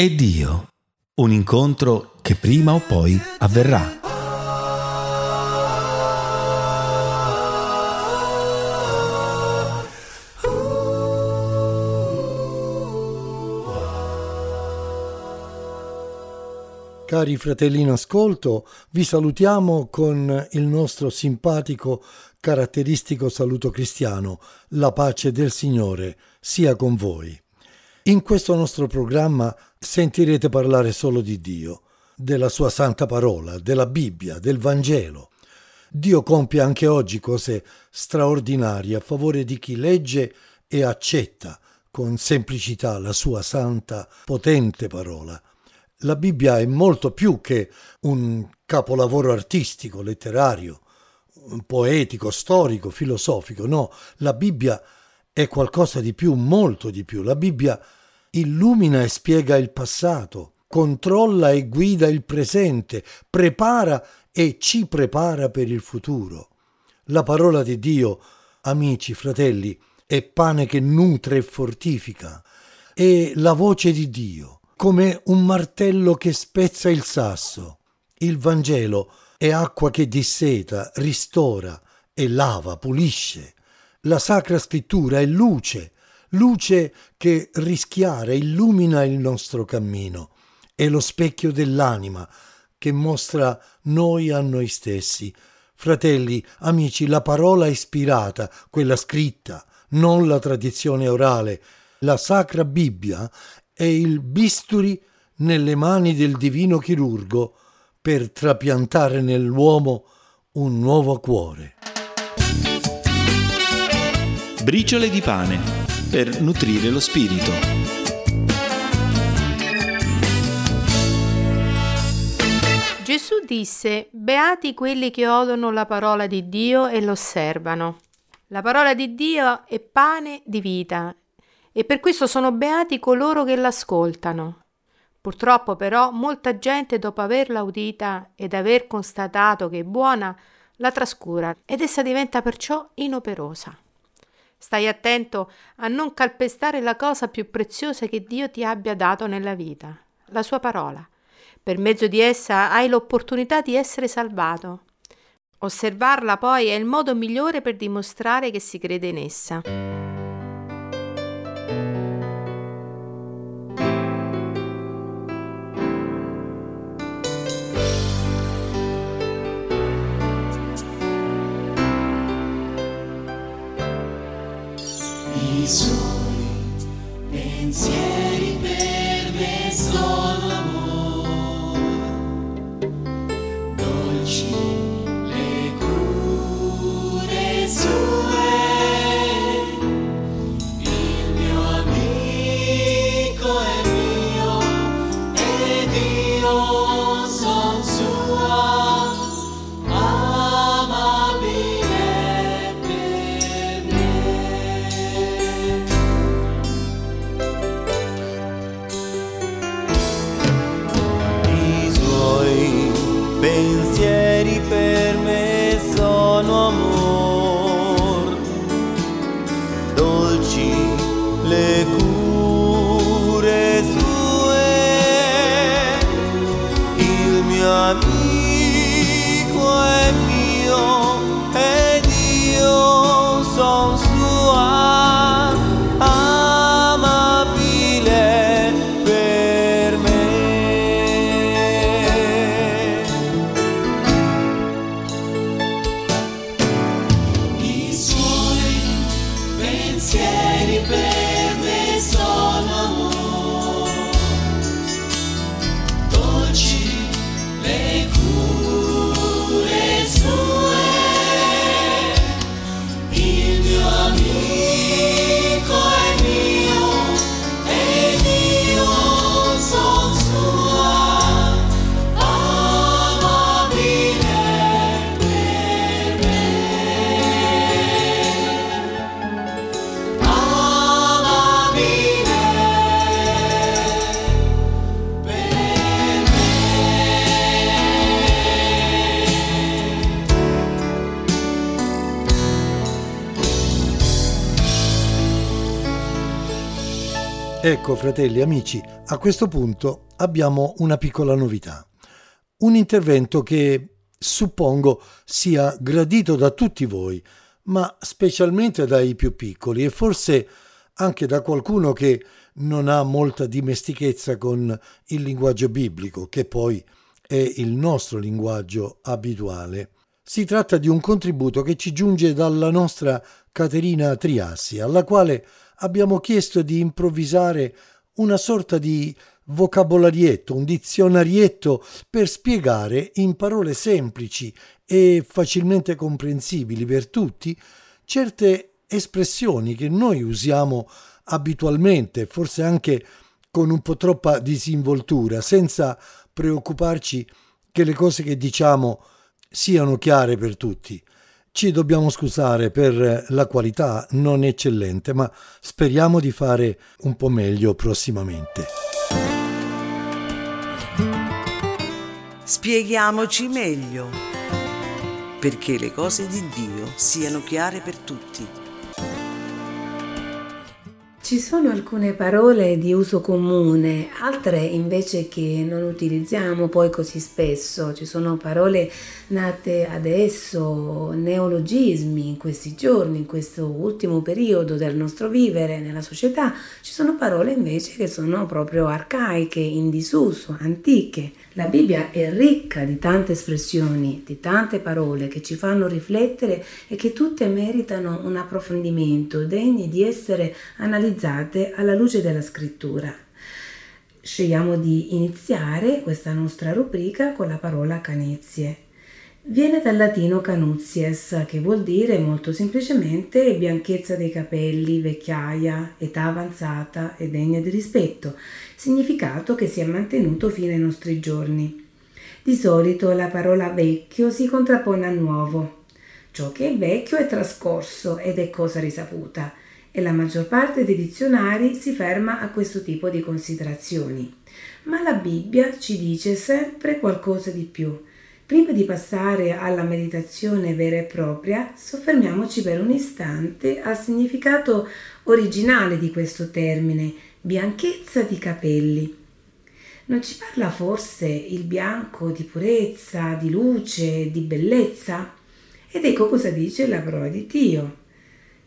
e Dio. Un incontro che prima o poi avverrà. Cari fratelli in ascolto, vi salutiamo con il nostro simpatico, caratteristico saluto cristiano. La pace del Signore sia con voi. In questo nostro programma sentirete parlare solo di Dio, della sua santa parola, della Bibbia, del Vangelo. Dio compie anche oggi cose straordinarie a favore di chi legge e accetta con semplicità la sua santa, potente parola la Bibbia è molto più che un capolavoro artistico, letterario, poetico, storico, filosofico. No, la Bibbia è qualcosa di più, molto di più. La Bibbia illumina e spiega il passato, controlla e guida il presente, prepara e ci prepara per il futuro. La parola di Dio, amici, fratelli, è pane che nutre e fortifica, è la voce di Dio come un martello che spezza il sasso. Il Vangelo è acqua che disseta, ristora e lava, pulisce. La Sacra Scrittura è luce, luce che rischiara, illumina il nostro cammino. È lo specchio dell'anima che mostra noi a noi stessi. Fratelli, amici, la parola ispirata, quella scritta, non la tradizione orale, la Sacra Bibbia è il bisturi nelle mani del divino chirurgo per trapiantare nell'uomo un nuovo cuore. Briciole di pane per nutrire lo spirito. Gesù disse, Beati quelli che odono la parola di Dio e l'osservano. La parola di Dio è pane di vita e per questo sono beati coloro che l'ascoltano. Purtroppo però molta gente dopo averla udita ed aver constatato che è buona, la trascura ed essa diventa perciò inoperosa. Stai attento a non calpestare la cosa più preziosa che Dio ti abbia dato nella vita, la sua parola. Per mezzo di essa hai l'opportunità di essere salvato. Osservarla poi è il modo migliore per dimostrare che si crede in essa. Ecco, fratelli, amici, a questo punto abbiamo una piccola novità. Un intervento che suppongo sia gradito da tutti voi, ma specialmente dai più piccoli e forse anche da qualcuno che non ha molta dimestichezza con il linguaggio biblico, che poi è il nostro linguaggio abituale. Si tratta di un contributo che ci giunge dalla nostra Caterina Triassi, alla quale abbiamo chiesto di improvvisare una sorta di vocabolarietto, un dizionarietto per spiegare in parole semplici e facilmente comprensibili per tutti certe espressioni che noi usiamo abitualmente, forse anche con un po' troppa disinvoltura, senza preoccuparci che le cose che diciamo siano chiare per tutti. Ci dobbiamo scusare per la qualità non eccellente, ma speriamo di fare un po' meglio prossimamente. Spieghiamoci meglio perché le cose di Dio siano chiare per tutti. Ci sono alcune parole di uso comune, altre invece che non utilizziamo poi così spesso. Ci sono parole nate adesso, neologismi in questi giorni, in questo ultimo periodo del nostro vivere nella società. Ci sono parole invece che sono proprio arcaiche, in disuso, antiche. La Bibbia è ricca di tante espressioni, di tante parole che ci fanno riflettere e che tutte meritano un approfondimento, degne di essere analizzate alla luce della scrittura. Scegliamo di iniziare questa nostra rubrica con la parola canezie. Viene dal latino canuzies, che vuol dire molto semplicemente bianchezza dei capelli, vecchiaia, età avanzata e degna di rispetto, significato che si è mantenuto fino ai nostri giorni. Di solito la parola vecchio si contrappone a nuovo. Ciò che è vecchio è trascorso ed è cosa risaputa e la maggior parte dei dizionari si ferma a questo tipo di considerazioni. Ma la Bibbia ci dice sempre qualcosa di più. Prima di passare alla meditazione vera e propria, soffermiamoci per un istante al significato originale di questo termine, bianchezza di capelli. Non ci parla forse il bianco di purezza, di luce, di bellezza? Ed ecco cosa dice la parola di Dio.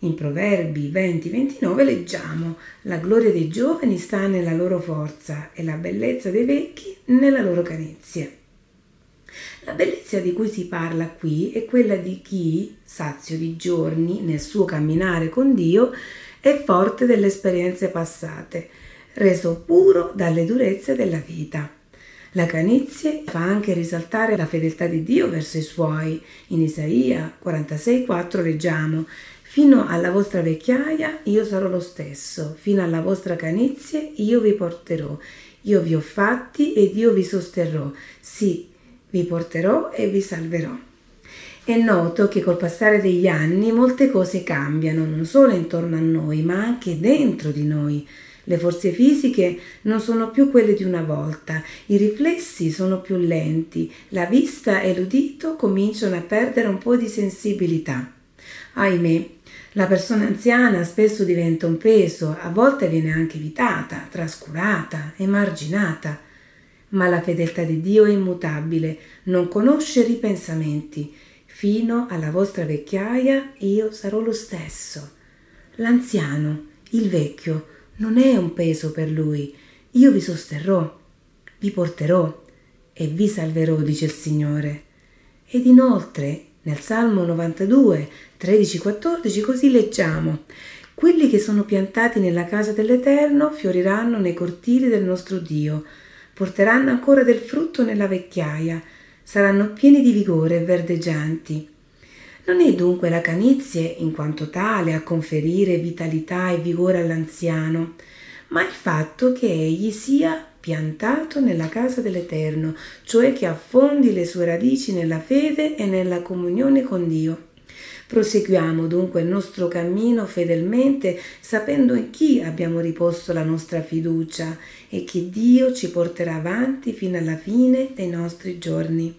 In Proverbi 20-29 leggiamo La gloria dei giovani sta nella loro forza e la bellezza dei vecchi nella loro carizia. La bellezza di cui si parla qui è quella di chi, sazio di giorni nel suo camminare con Dio, è forte delle esperienze passate, reso puro dalle durezze della vita. La canizie fa anche risaltare la fedeltà di Dio verso i suoi. In Isaia 46,4 leggiamo: Fino alla vostra vecchiaia io sarò lo stesso, fino alla vostra canizie io vi porterò. Io vi ho fatti ed io vi sosterrò. Sì, vi porterò e vi salverò. È noto che col passare degli anni molte cose cambiano, non solo intorno a noi, ma anche dentro di noi. Le forze fisiche non sono più quelle di una volta, i riflessi sono più lenti, la vista e l'udito cominciano a perdere un po' di sensibilità. Ahimè, la persona anziana spesso diventa un peso, a volte viene anche evitata, trascurata, emarginata. Ma la fedeltà di Dio è immutabile, non conosce ripensamenti Fino alla vostra vecchiaia io sarò lo stesso. L'anziano, il vecchio, non è un peso per lui. Io vi sosterrò, vi porterò e vi salverò, dice il Signore. Ed inoltre, nel Salmo 92, 13-14, così leggiamo. Quelli che sono piantati nella casa dell'Eterno fioriranno nei cortili del nostro Dio, porteranno ancora del frutto nella vecchiaia, saranno pieni di vigore e verdeggianti. Non è dunque la canizie in quanto tale a conferire vitalità e vigore all'anziano, ma il fatto che egli sia piantato nella casa dell'Eterno, cioè che affondi le sue radici nella fede e nella comunione con Dio. Proseguiamo dunque il nostro cammino fedelmente, sapendo in chi abbiamo riposto la nostra fiducia e che Dio ci porterà avanti fino alla fine dei nostri giorni.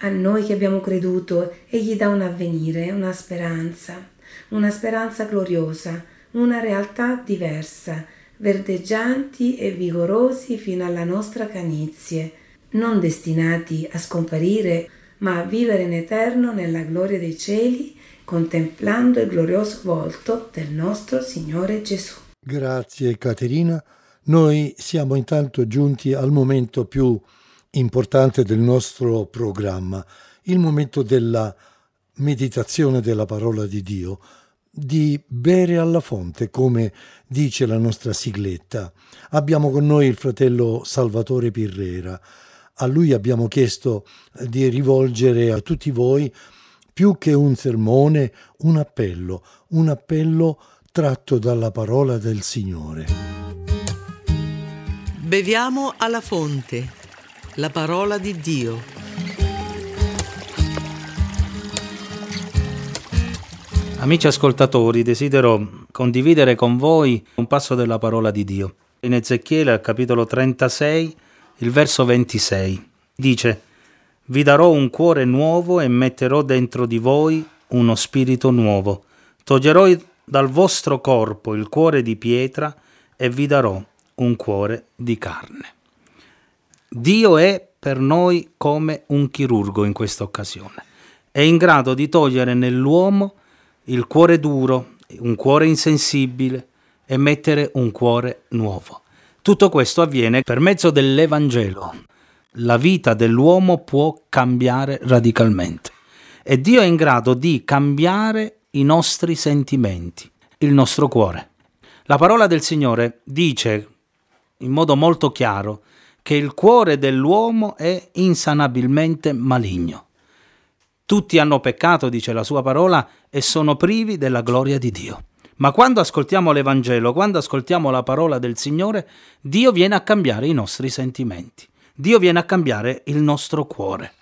A noi che abbiamo creduto, Egli dà un avvenire, una speranza, una speranza gloriosa, una realtà diversa, verdeggianti e vigorosi fino alla nostra canizie, non destinati a scomparire, ma a vivere in eterno nella gloria dei cieli, contemplando il glorioso volto del nostro Signore Gesù. Grazie Caterina. Noi siamo intanto giunti al momento più importante del nostro programma, il momento della meditazione della parola di Dio, di bere alla fonte, come dice la nostra sigletta. Abbiamo con noi il fratello Salvatore Pirrera. A lui abbiamo chiesto di rivolgere a tutti voi più che un sermone, un appello, un appello tratto dalla parola del Signore. Beviamo alla fonte, la parola di Dio. Amici ascoltatori, desidero condividere con voi un passo della parola di Dio. In Ezechiele, al capitolo 36, il verso 26, dice Vi darò un cuore nuovo e metterò dentro di voi uno spirito nuovo. Toglierò dal vostro corpo il cuore di pietra e vi darò un cuore di carne. Dio è per noi come un chirurgo in questa occasione. È in grado di togliere nell'uomo il cuore duro, un cuore insensibile e mettere un cuore nuovo. Tutto questo avviene per mezzo dell'Evangelo. La vita dell'uomo può cambiare radicalmente e Dio è in grado di cambiare i nostri sentimenti, il nostro cuore. La parola del Signore dice in modo molto chiaro che il cuore dell'uomo è insanabilmente maligno. Tutti hanno peccato, dice la sua parola, e sono privi della gloria di Dio. Ma quando ascoltiamo l'Evangelo, quando ascoltiamo la parola del Signore, Dio viene a cambiare i nostri sentimenti. Dio viene a cambiare il nostro cuore.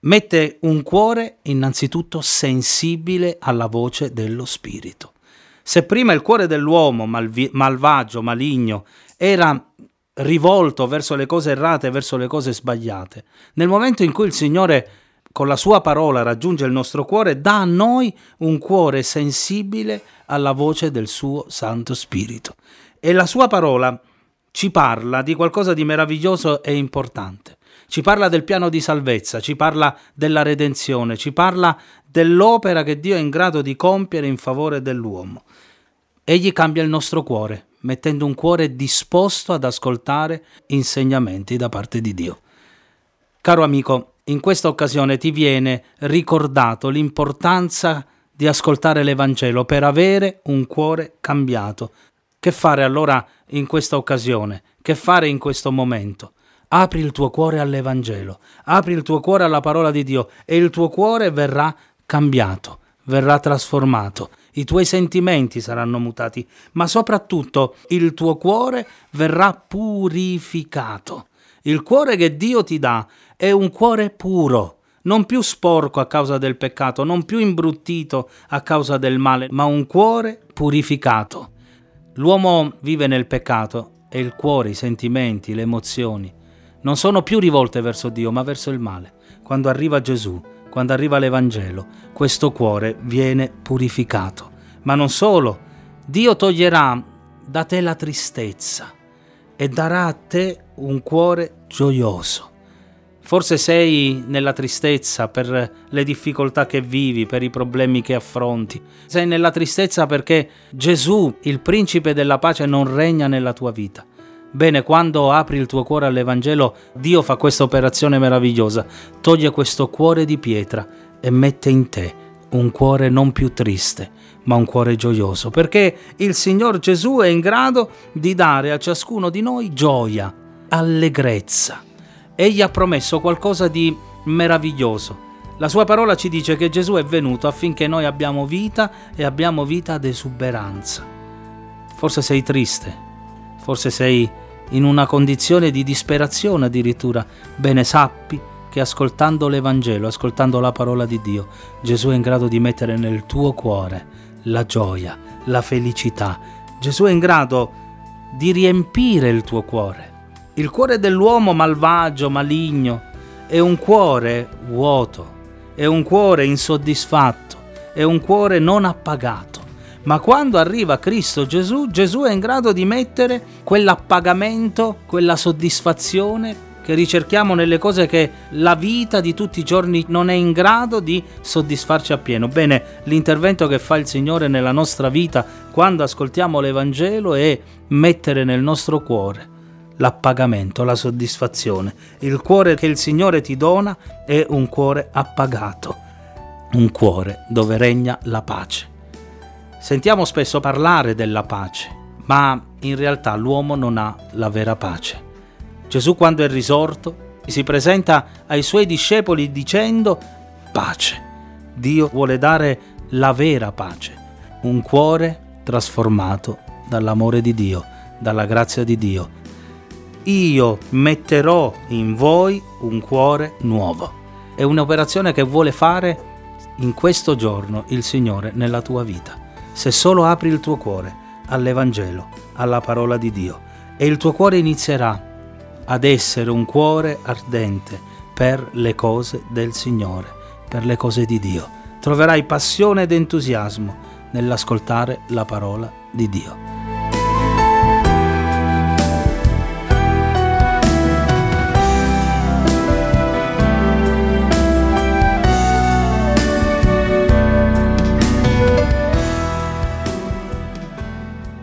Mette un cuore innanzitutto sensibile alla voce dello Spirito. Se prima il cuore dell'uomo malvi- malvagio, maligno, era rivolto verso le cose errate, verso le cose sbagliate, nel momento in cui il Signore con la sua parola raggiunge il nostro cuore, dà a noi un cuore sensibile alla voce del suo Santo Spirito. E la sua parola ci parla di qualcosa di meraviglioso e importante. Ci parla del piano di salvezza, ci parla della redenzione, ci parla dell'opera che Dio è in grado di compiere in favore dell'uomo. Egli cambia il nostro cuore, mettendo un cuore disposto ad ascoltare insegnamenti da parte di Dio. Caro amico, in questa occasione ti viene ricordato l'importanza di ascoltare l'Evangelo per avere un cuore cambiato. Che fare allora in questa occasione? Che fare in questo momento? Apri il tuo cuore all'Evangelo, apri il tuo cuore alla parola di Dio e il tuo cuore verrà cambiato, verrà trasformato i tuoi sentimenti saranno mutati, ma soprattutto il tuo cuore verrà purificato. Il cuore che Dio ti dà è un cuore puro, non più sporco a causa del peccato, non più imbruttito a causa del male, ma un cuore purificato. L'uomo vive nel peccato e il cuore, i sentimenti, le emozioni non sono più rivolte verso Dio, ma verso il male. Quando arriva Gesù, quando arriva l'Evangelo, questo cuore viene purificato. Ma non solo, Dio toglierà da te la tristezza e darà a te un cuore gioioso. Forse sei nella tristezza per le difficoltà che vivi, per i problemi che affronti. Sei nella tristezza perché Gesù, il principe della pace, non regna nella tua vita. Bene, quando apri il tuo cuore all'Evangelo, Dio fa questa operazione meravigliosa, toglie questo cuore di pietra e mette in te un cuore non più triste, ma un cuore gioioso, perché il Signor Gesù è in grado di dare a ciascuno di noi gioia, allegrezza. Egli ha promesso qualcosa di meraviglioso. La sua parola ci dice che Gesù è venuto affinché noi abbiamo vita e abbiamo vita ad esuberanza. Forse sei triste, forse sei in una condizione di disperazione addirittura, bene sappi che ascoltando l'Evangelo, ascoltando la parola di Dio, Gesù è in grado di mettere nel tuo cuore la gioia, la felicità. Gesù è in grado di riempire il tuo cuore. Il cuore dell'uomo malvagio, maligno, è un cuore vuoto, è un cuore insoddisfatto, è un cuore non appagato. ma quando arriva Cristo Gesù, Gesù è in grado di mettere quell'appagamento, quella soddisfazione che ricerchiamo nelle cose che la vita di tutti i giorni non è in grado di soddisfarci appieno. Bene, l'intervento che fa il Signore nella nostra vita quando ascoltiamo l'Evangelo è mettere nel nostro cuore l'appagamento, la soddisfazione. Il cuore che il Signore ti dona è un cuore appagato, un cuore dove regna la pace. Sentiamo spesso parlare della pace, ma in realtà l'uomo non ha la vera pace. Gesù quando è risorto si presenta ai suoi discepoli dicendo pace. Dio vuole dare la vera pace, un cuore trasformato dall'amore di Dio, dalla grazia di Dio. Io metterò in voi un cuore nuovo. È un'operazione che vuole fare in questo giorno il Signore nella tua vita. Se solo apri il tuo cuore all'Evangelo, alla parola di Dio, e il tuo cuore inizierà ad essere un cuore ardente per le cose del Signore, per le cose di Dio. Troverai passione ed entusiasmo nell'ascoltare la parola di Dio.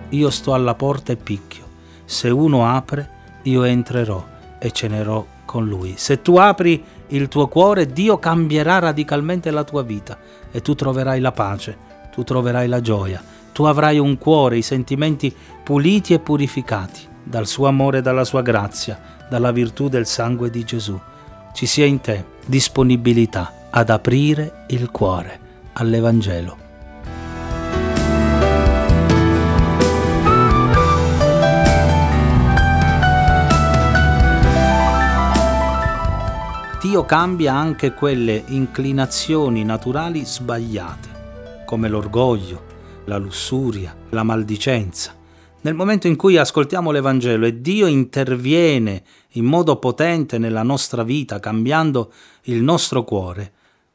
Io sto alla porta e picchio. Se uno apre, io entrerò e cenerò con lui. Se tu apri il tuo cuore, Dio cambierà radicalmente la tua vita e tu troverai la pace, tu troverai la gioia, tu avrai un cuore, i sentimenti puliti e purificati dal suo amore e dalla sua grazia, dalla virtù del sangue di Gesù. Ci sia in te disponibilità ad aprire il cuore all'Evangelo Dio cambia anche quelle inclinazioni naturali sbagliate, come l'orgoglio, la lussuria, la maldicenza. Nel momento in cui ascoltiamo l'Evangelo e Dio interviene in modo potente nella nostra vita, cambiando il nostro cuore,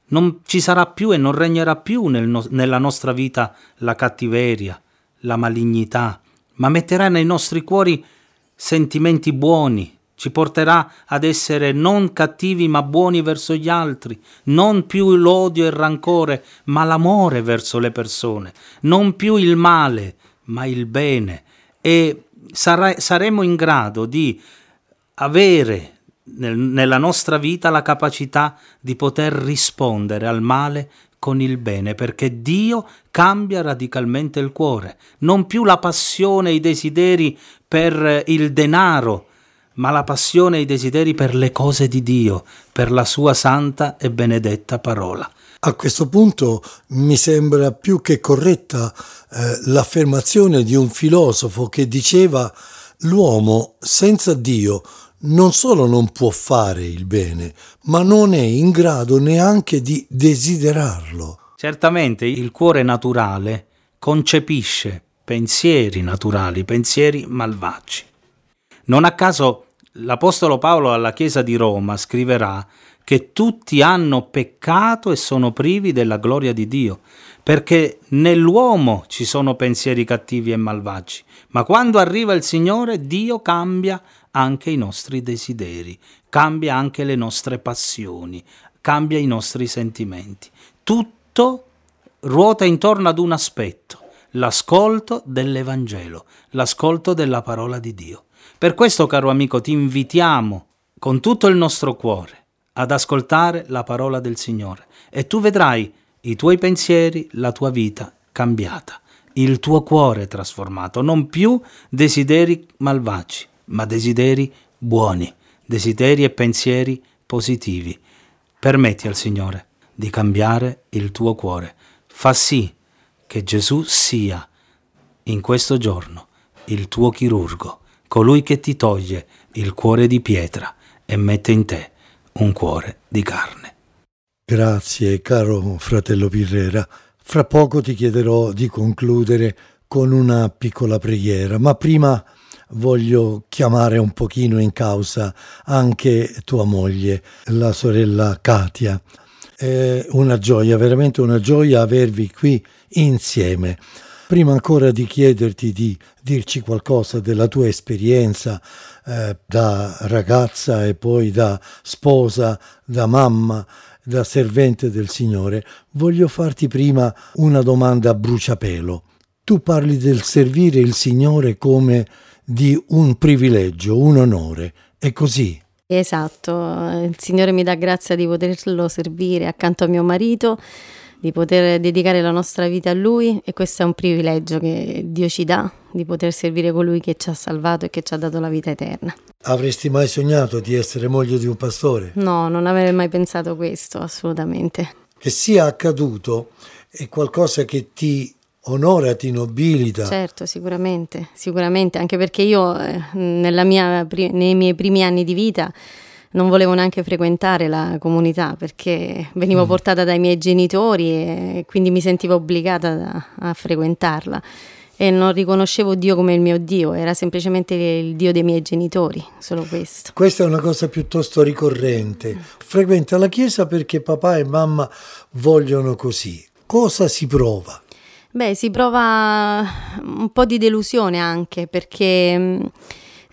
non ci sarà più e non regnerà più nel no- nella nostra vita la cattiveria, la malignità, ma metterà nei nostri cuori sentimenti buoni, ci porterà ad essere non cattivi ma buoni verso gli altri, non più l'odio e il rancore, ma l'amore verso le persone, non più il male, ma il bene. E sarà, saremo in grado di avere nel, nella nostra vita la capacità di poter rispondere al male con il bene, perché Dio cambia radicalmente il cuore, non più la passione e i desideri per il denaro, ma la passione e i desideri per le cose di Dio, per la sua santa e benedetta parola. A questo punto mi sembra più che corretta eh, l'affermazione di un filosofo che diceva l'uomo senza Dio non solo non può fare il bene, ma non è in grado neanche di desiderarlo. Certamente il cuore naturale concepisce pensieri naturali, pensieri malvagi. Non a caso l'Apostolo Paolo alla Chiesa di Roma scriverà che tutti hanno peccato e sono privi della gloria di Dio, perché nell'uomo ci sono pensieri cattivi e malvagi, ma quando arriva il Signore Dio cambia anche i nostri desideri, cambia anche le nostre passioni, cambia i nostri sentimenti. Tutto ruota intorno ad un aspetto, l'ascolto dell'Evangelo, l'ascolto della parola di Dio. Per questo, caro amico, ti invitiamo con tutto il nostro cuore ad ascoltare la parola del Signore e tu vedrai i tuoi pensieri, la tua vita cambiata, il tuo cuore trasformato, non più desideri malvagi, ma desideri buoni, desideri e pensieri positivi. Permetti al Signore di cambiare il tuo cuore. Fa sì che Gesù sia in questo giorno il tuo chirurgo colui che ti toglie il cuore di pietra e mette in te un cuore di carne. Grazie, caro fratello Pirrera. Fra poco ti chiederò di concludere con una piccola preghiera, ma prima voglio chiamare un pochino in causa anche tua moglie, la sorella Katia. È una gioia, veramente una gioia avervi qui insieme. Prima ancora di chiederti di dirci qualcosa della tua esperienza eh, da ragazza e poi da sposa, da mamma, da servente del Signore, voglio farti prima una domanda a bruciapelo. Tu parli del servire il Signore come di un privilegio, un onore. È così? Esatto, il Signore mi dà grazia di poterlo servire accanto a mio marito, di poter dedicare la nostra vita a Lui e questo è un privilegio che Dio ci dà, di poter servire colui che ci ha salvato e che ci ha dato la vita eterna. Avresti mai sognato di essere moglie di un pastore? No, non avrei mai pensato questo, assolutamente. Che sia accaduto è qualcosa che ti onora, ti nobilita. Certo, sicuramente, sicuramente, anche perché io eh, mia, nei miei primi anni di vita non volevo neanche frequentare la comunità perché venivo mm. portata dai miei genitori e quindi mi sentivo obbligata a, a frequentarla e non riconoscevo Dio come il mio Dio, era semplicemente il Dio dei miei genitori, solo questo. Questa è una cosa piuttosto ricorrente. Frequenta la chiesa perché papà e mamma vogliono così. Cosa si prova? Beh, si prova un po' di delusione anche perché mm,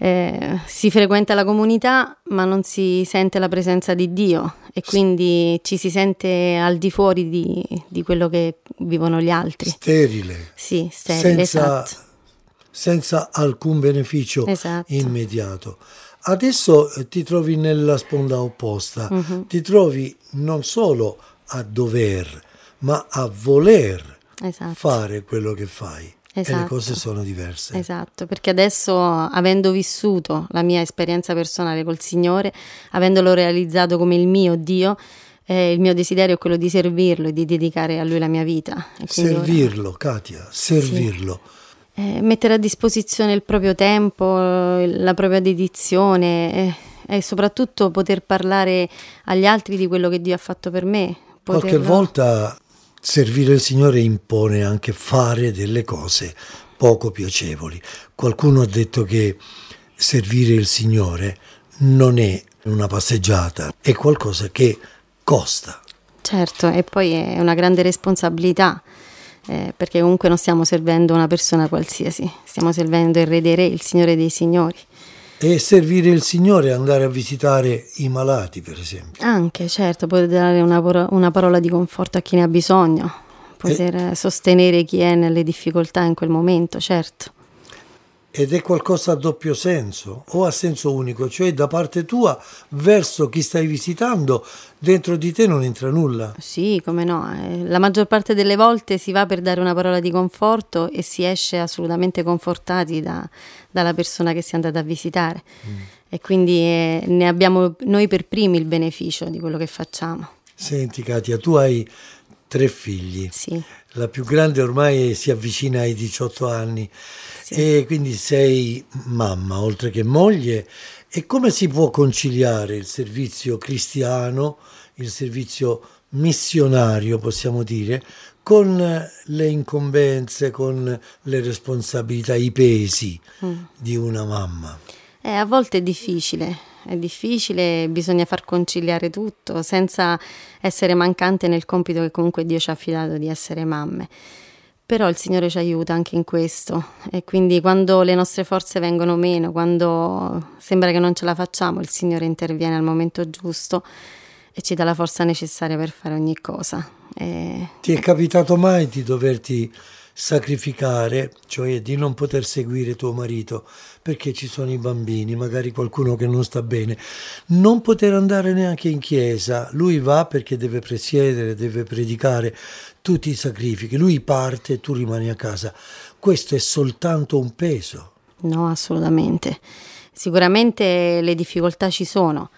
eh, si frequenta la comunità ma non si sente la presenza di Dio e quindi ci si sente al di fuori di, di quello che vivono gli altri. Sterile. Sì, sterile, senza, esatto. senza alcun beneficio esatto. immediato. Adesso eh, ti trovi nella sponda opposta, uh-huh. ti trovi non solo a dover, ma a voler esatto. fare quello che fai. Esatto. E le esatto. cose sono diverse. Esatto, perché adesso, avendo vissuto la mia esperienza personale col Signore, avendolo realizzato come il mio Dio, eh, il mio desiderio è quello di servirlo e di dedicare a Lui la mia vita. Servirlo, ora... Katia, servirlo. Sì. Eh, mettere a disposizione il proprio tempo, la propria dedizione e, e soprattutto poter parlare agli altri di quello che Dio ha fatto per me. Poterlo... Qualche volta Servire il Signore impone anche fare delle cose poco piacevoli. Qualcuno ha detto che servire il Signore non è una passeggiata, è qualcosa che costa. Certo, e poi è una grande responsabilità, eh, perché comunque non stiamo servendo una persona qualsiasi, stiamo servendo il Re dei Re, il Signore dei Signori. E servire il Signore, andare a visitare i malati, per esempio. Anche, certo, poter dare una, una parola di conforto a chi ne ha bisogno, poter e... sostenere chi è nelle difficoltà in quel momento, certo. Ed è qualcosa a doppio senso o a senso unico, cioè da parte tua verso chi stai visitando, dentro di te non entra nulla. Sì, come no. Eh, la maggior parte delle volte si va per dare una parola di conforto e si esce assolutamente confortati da, dalla persona che si è andata a visitare. Mm. E quindi eh, ne abbiamo noi per primi il beneficio di quello che facciamo. Senti Katia, tu hai tre figli. Sì. La più grande ormai si avvicina ai 18 anni sì. e quindi sei mamma oltre che moglie. E come si può conciliare il servizio cristiano, il servizio missionario, possiamo dire, con le incombenze, con le responsabilità, i pesi mm. di una mamma? Eh, a volte è difficile, è difficile, bisogna far conciliare tutto senza essere mancante nel compito che comunque Dio ci ha affidato di essere mamme. Però il Signore ci aiuta anche in questo. E quindi quando le nostre forze vengono meno, quando sembra che non ce la facciamo, il Signore interviene al momento giusto e ci dà la forza necessaria per fare ogni cosa. E... Ti è capitato mai di doverti sacrificare, cioè di non poter seguire tuo marito perché ci sono i bambini, magari qualcuno che non sta bene, non poter andare neanche in chiesa, lui va perché deve presiedere, deve predicare, tu ti sacrifichi, lui parte e tu rimani a casa. Questo è soltanto un peso. No, assolutamente. Sicuramente le difficoltà ci sono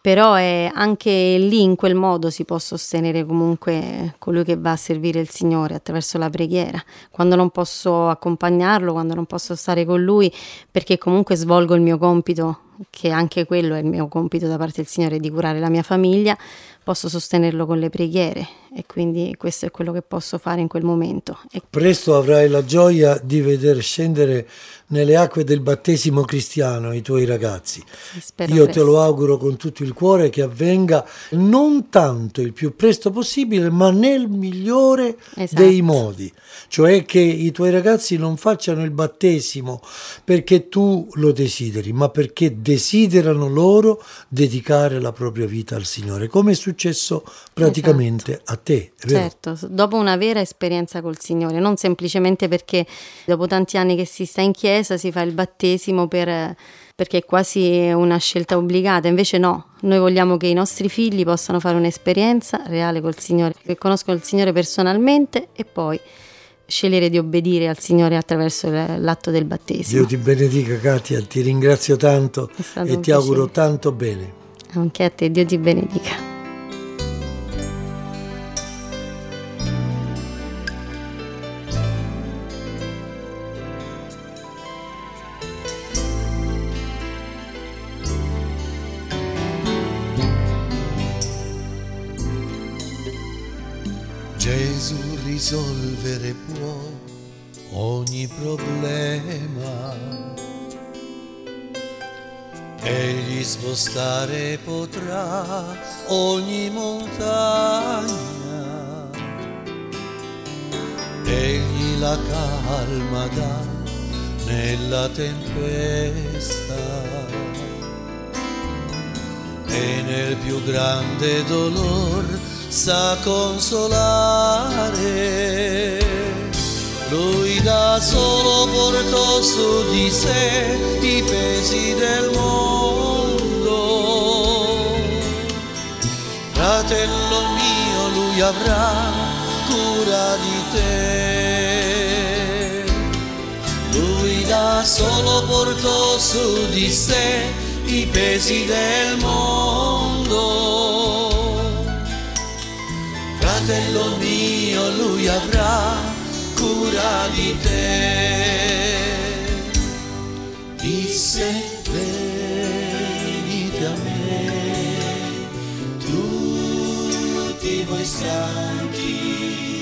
però è anche lì in quel modo si può sostenere comunque colui che va a servire il Signore attraverso la preghiera. Quando non posso accompagnarlo, quando non posso stare con lui, perché comunque svolgo il mio compito che anche quello è il mio compito da parte del Signore di curare la mia famiglia, posso sostenerlo con le preghiere e quindi questo è quello che posso fare in quel momento. E... Presto avrai la gioia di vedere scendere nelle acque del battesimo cristiano i tuoi ragazzi. Sì, Io presto. te lo auguro con tutto il cuore che avvenga non tanto il più presto possibile, ma nel migliore esatto. dei modi. Cioè che i tuoi ragazzi non facciano il battesimo perché tu lo desideri, ma perché desiderano loro dedicare la propria vita al Signore, come è successo praticamente esatto. a te. Certo, dopo una vera esperienza col Signore, non semplicemente perché dopo tanti anni che si sta in chiesa si fa il battesimo per, perché è quasi una scelta obbligata, invece no, noi vogliamo che i nostri figli possano fare un'esperienza reale col Signore, che conoscono il Signore personalmente e poi scegliere di obbedire al Signore attraverso l'atto del battesimo. Dio ti benedica Katia, ti ringrazio tanto e ti auguro tanto bene. Anche a te, Dio ti benedica. Risolvere può ogni problema. Egli spostare potrà ogni montagna. Egli la calma dà nella tempesta e nel più grande dolore sa consolare. Lui da solo portò su di sé i pesi del mondo. Fratello mio, lui avrà cura di te. Lui da solo portò su di sé i pesi del mondo fratello mio, lui avrà cura di te. Disse, venite a me, tutti voi stanchi,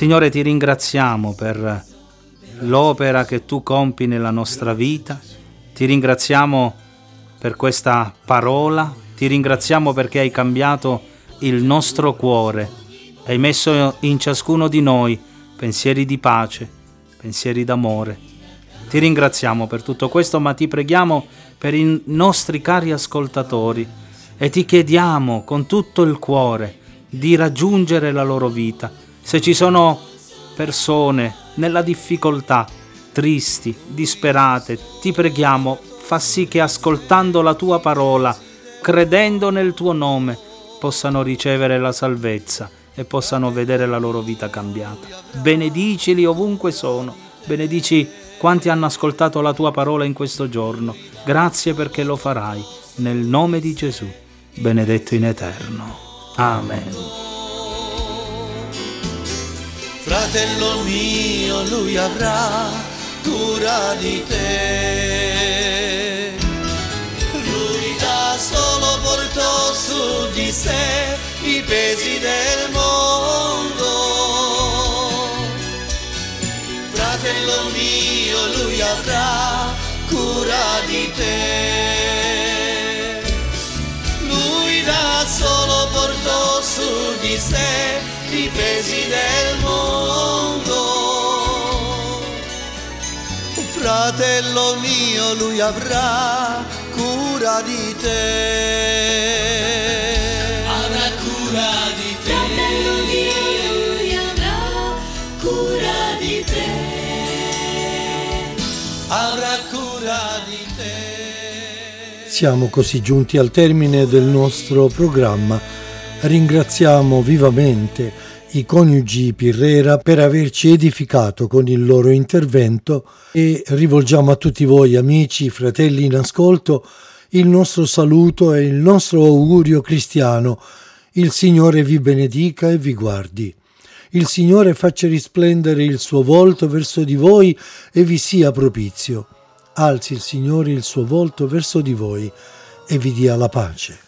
Signore, ti ringraziamo per l'opera che tu compi nella nostra vita, ti ringraziamo per questa parola, ti ringraziamo perché hai cambiato il nostro cuore, hai messo in ciascuno di noi pensieri di pace, pensieri d'amore. Ti ringraziamo per tutto questo, ma ti preghiamo per i nostri cari ascoltatori e ti chiediamo con tutto il cuore di raggiungere la loro vita se ci sono persone nella difficoltà, tristi, disperate, ti preghiamo, fa sì che ascoltando la tua parola, credendo nel tuo nome, possano ricevere la salvezza e possano vedere la loro vita cambiata. Benedicili ovunque sono, benedici quanti hanno ascoltato la tua parola in questo giorno. Grazie perché lo farai. Nel nome di Gesù, benedetto in eterno. Amen fratello mio, lui avrà cura di te. Lui da solo portò su di sé i pesi del mondo. Fratello mio, lui avrà cura di te. Lui da solo portò su di sé pesi del mondo. Fratello mio, lui avrà cura di te. Avrà cura di te. Fratello mio, lui avrà cura di te. Avrà cura di te. Siamo così giunti al termine del nostro programma Ringraziamo vivamente i coniugi Pirrera per averci edificato con il loro intervento e rivolgiamo a tutti voi amici, fratelli in ascolto, il nostro saluto e il nostro augurio cristiano. Il Signore vi benedica e vi guardi. Il Signore faccia risplendere il suo volto verso di voi e vi sia propizio. Alzi il Signore il suo volto verso di voi e vi dia la pace.